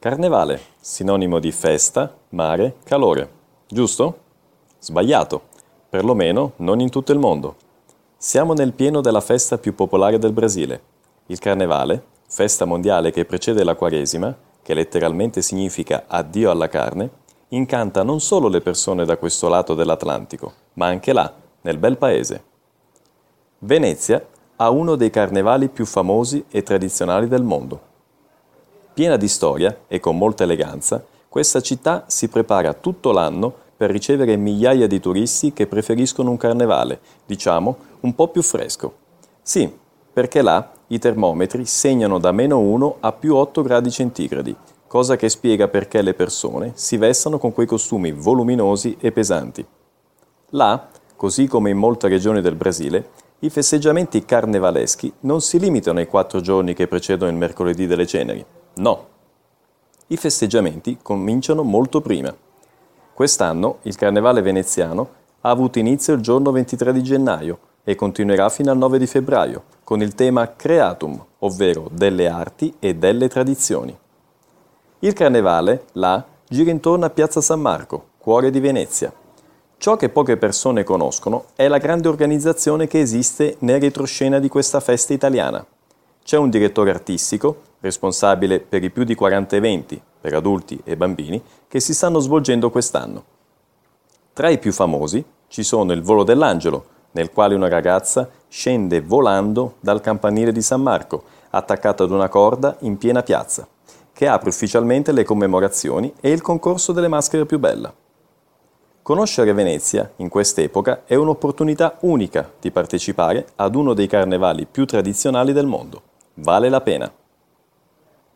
Carnevale, sinonimo di festa, mare, calore. Giusto? Sbagliato, perlomeno non in tutto il mondo. Siamo nel pieno della festa più popolare del Brasile, il Carnevale, festa mondiale che precede la Quaresima, che letteralmente significa addio alla carne, incanta non solo le persone da questo lato dell'Atlantico, ma anche là, nel bel paese. Venezia ha uno dei carnevali più famosi e tradizionali del mondo. Piena di storia e con molta eleganza, questa città si prepara tutto l'anno per ricevere migliaia di turisti che preferiscono un carnevale, diciamo, un po' più fresco. Sì, perché là i termometri segnano da meno 1 a più 8 gradi centigradi, cosa che spiega perché le persone si vestano con quei costumi voluminosi e pesanti. Là, così come in molte regioni del Brasile, i festeggiamenti carnevaleschi non si limitano ai quattro giorni che precedono il mercoledì delle ceneri. No. I festeggiamenti cominciano molto prima. Quest'anno il Carnevale veneziano ha avuto inizio il giorno 23 di gennaio e continuerà fino al 9 di febbraio con il tema Creatum, ovvero delle arti e delle tradizioni. Il Carnevale, là, gira intorno a Piazza San Marco, cuore di Venezia. Ciò che poche persone conoscono è la grande organizzazione che esiste nel retroscena di questa festa italiana. C'è un direttore artistico, responsabile per i più di 40 eventi, per adulti e bambini, che si stanno svolgendo quest'anno. Tra i più famosi ci sono il Volo dell'Angelo, nel quale una ragazza scende volando dal campanile di San Marco, attaccata ad una corda in piena piazza, che apre ufficialmente le commemorazioni e il concorso delle maschere più bella. Conoscere Venezia in quest'epoca è un'opportunità unica di partecipare ad uno dei carnevali più tradizionali del mondo. Vale la pena.